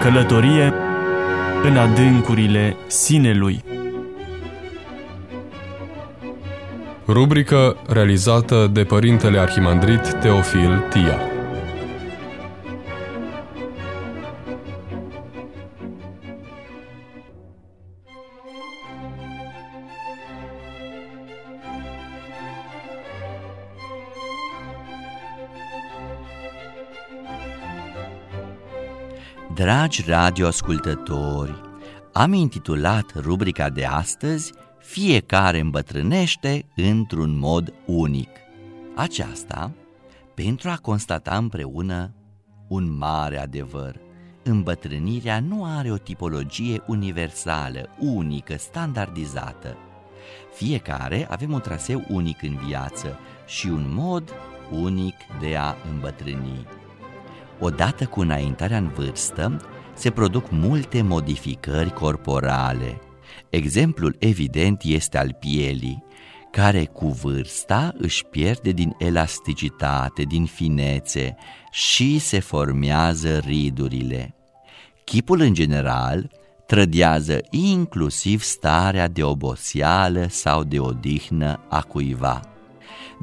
Călătorie în adâncurile sinelui. Rubrică realizată de Părintele Arhimandrit Teofil Tia. Dragi radioascultători, am intitulat rubrica de astăzi Fiecare îmbătrânește într-un mod unic. Aceasta pentru a constata împreună un mare adevăr. Îmbătrânirea nu are o tipologie universală, unică, standardizată. Fiecare avem un traseu unic în viață și un mod unic de a îmbătrâni. Odată cu înaintarea în vârstă, se produc multe modificări corporale. Exemplul evident este al pielii, care cu vârsta își pierde din elasticitate, din finețe și se formează ridurile. Chipul în general trădează inclusiv starea de oboseală sau de odihnă a cuiva.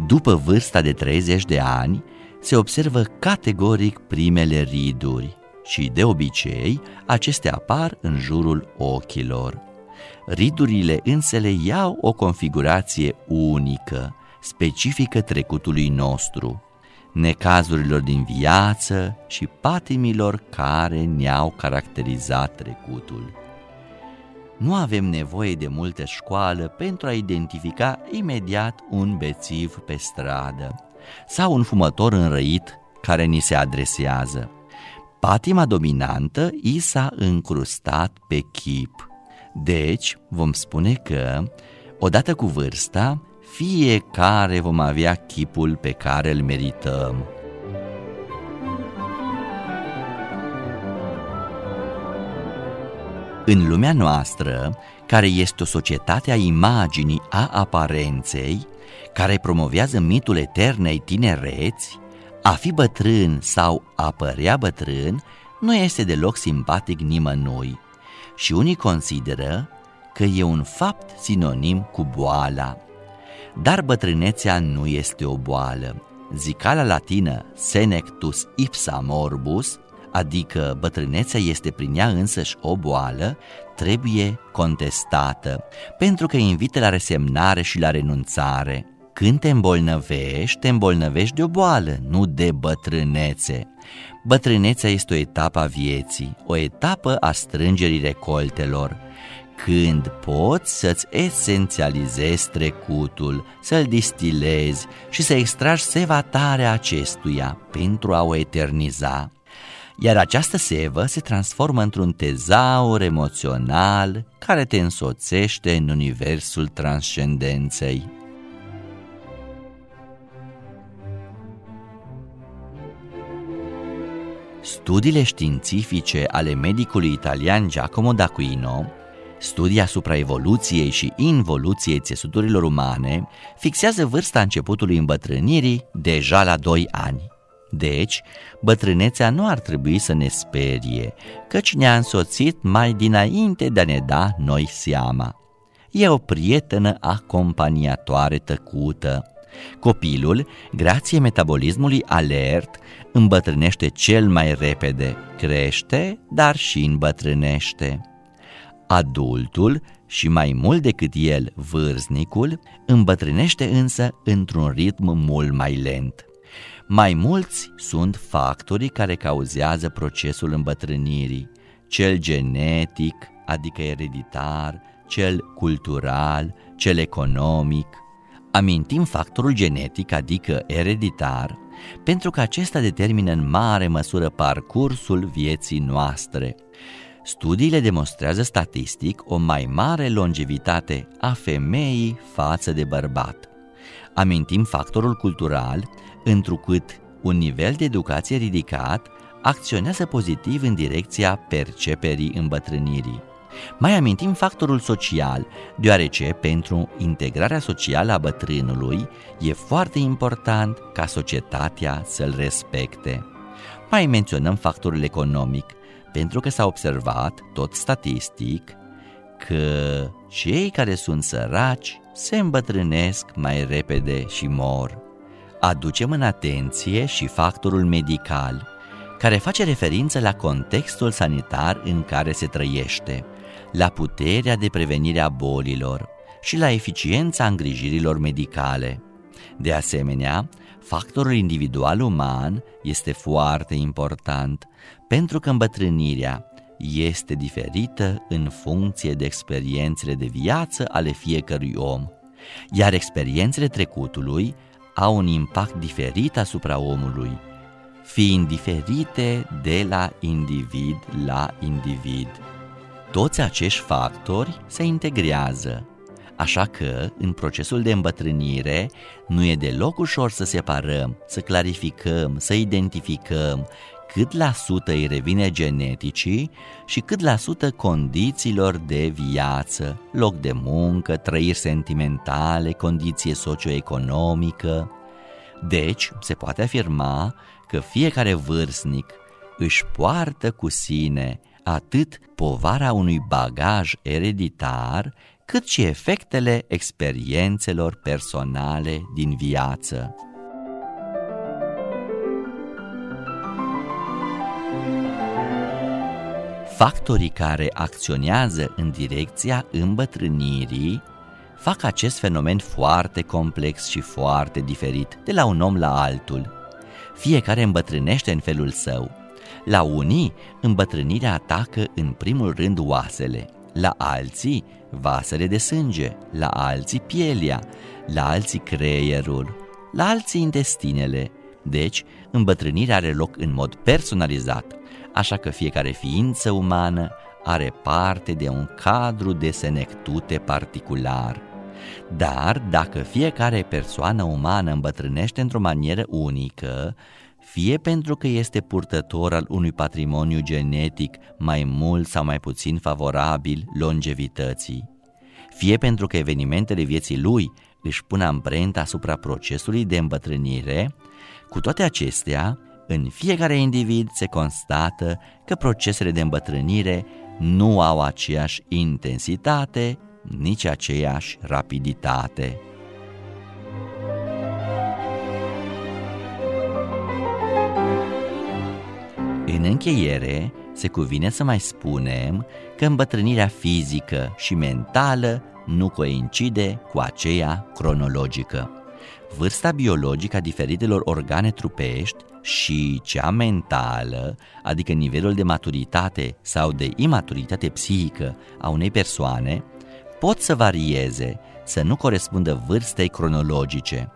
După vârsta de 30 de ani, se observă categoric primele riduri și, de obicei, acestea apar în jurul ochilor. Ridurile însele iau o configurație unică, specifică trecutului nostru, necazurilor din viață și patimilor care ne-au caracterizat trecutul. Nu avem nevoie de multă școală pentru a identifica imediat un bețiv pe stradă sau un fumător înrăit care ni se adresează. Patima dominantă i s-a încrustat pe chip. Deci, vom spune că, odată cu vârsta, fiecare vom avea chipul pe care îl merităm. În lumea noastră, care este o societate a imaginii, a aparenței, care promovează mitul eternei tinereți, a fi bătrân sau a părea bătrân nu este deloc simpatic nimănui și unii consideră că e un fapt sinonim cu boala. Dar bătrânețea nu este o boală. Zicala latină senectus ipsa morbus, adică bătrânețea este prin ea însăși o boală, trebuie contestată, pentru că invită la resemnare și la renunțare. Când te îmbolnăvești, te îmbolnăvești de o boală, nu de bătrânețe. Bătrânețea este o etapă a vieții, o etapă a strângerii recoltelor, când poți să-ți esențializezi trecutul, să-l distilezi și să extragi sevatarea acestuia pentru a o eterniza. Iar această sevă se transformă într-un tezaur emoțional care te însoțește în universul transcendenței. Studiile științifice ale medicului italian Giacomo d'Aquino, studii asupra evoluției și involuției țesuturilor umane, fixează vârsta începutului îmbătrânirii deja la 2 ani. Deci, bătrânețea nu ar trebui să ne sperie, căci ne-a însoțit mai dinainte de a ne da noi seama. E o prietenă acompaniatoare tăcută, Copilul, grație metabolismului alert, îmbătrânește cel mai repede, crește, dar și îmbătrânește. Adultul, și mai mult decât el, vârstnicul, îmbătrânește însă într-un ritm mult mai lent. Mai mulți sunt factorii care cauzează procesul îmbătrânirii, cel genetic, adică ereditar, cel cultural, cel economic, Amintim factorul genetic, adică ereditar, pentru că acesta determină în mare măsură parcursul vieții noastre. Studiile demonstrează statistic o mai mare longevitate a femeii față de bărbat. Amintim factorul cultural, întrucât un nivel de educație ridicat acționează pozitiv în direcția perceperii îmbătrânirii. Mai amintim factorul social, deoarece pentru integrarea socială a bătrânului e foarte important ca societatea să-l respecte. Mai menționăm factorul economic, pentru că s-a observat, tot statistic, că cei care sunt săraci se îmbătrânesc mai repede și mor. Aducem în atenție și factorul medical, care face referință la contextul sanitar în care se trăiește, la puterea de prevenire a bolilor și la eficiența îngrijirilor medicale. De asemenea, factorul individual uman este foarte important, pentru că îmbătrânirea este diferită în funcție de experiențele de viață ale fiecărui om, iar experiențele trecutului au un impact diferit asupra omului, fiind diferite de la individ la individ. Toți acești factori se integrează, așa că, în procesul de îmbătrânire, nu e deloc ușor să separăm, să clarificăm, să identificăm cât la sută îi revine geneticii și cât la sută condițiilor de viață, loc de muncă, trăiri sentimentale, condiție socioeconomică. Deci, se poate afirma că fiecare vârstnic își poartă cu sine atât povara unui bagaj ereditar, cât și efectele experiențelor personale din viață. Factorii care acționează în direcția îmbătrânirii fac acest fenomen foarte complex și foarte diferit de la un om la altul. Fiecare îmbătrânește în felul său. La unii, îmbătrânirea atacă în primul rând oasele, la alții vasele de sânge, la alții pielea, la alții creierul, la alții intestinele. Deci, îmbătrânirea are loc în mod personalizat, așa că fiecare ființă umană are parte de un cadru de senectute particular. Dar dacă fiecare persoană umană îmbătrânește într-o manieră unică, fie pentru că este purtător al unui patrimoniu genetic mai mult sau mai puțin favorabil longevității, fie pentru că evenimentele vieții lui își pun amprenta asupra procesului de îmbătrânire, cu toate acestea, în fiecare individ se constată că procesele de îmbătrânire nu au aceeași intensitate, nici aceeași rapiditate. În încheiere, se cuvine să mai spunem că îmbătrânirea fizică și mentală nu coincide cu aceea cronologică. Vârsta biologică a diferitelor organe trupești și cea mentală, adică nivelul de maturitate sau de imaturitate psihică a unei persoane, pot să varieze, să nu corespundă vârstei cronologice.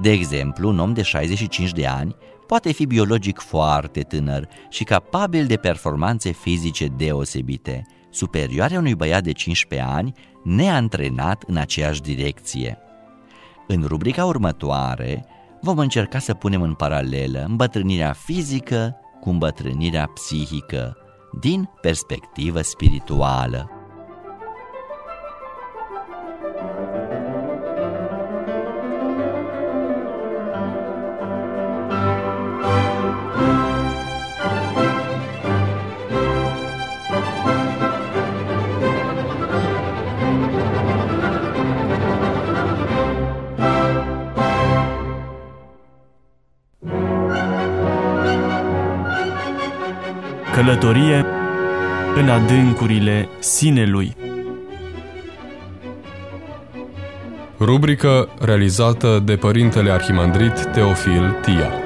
De exemplu, un om de 65 de ani poate fi biologic foarte tânăr și capabil de performanțe fizice deosebite, superioare unui băiat de 15 ani neantrenat în aceeași direcție. În rubrica următoare vom încerca să punem în paralelă îmbătrânirea fizică cu îmbătrânirea psihică din perspectivă spirituală. Călătorie în adâncurile sinelui. Rubrică realizată de Părintele Arhimandrit Teofil Tia.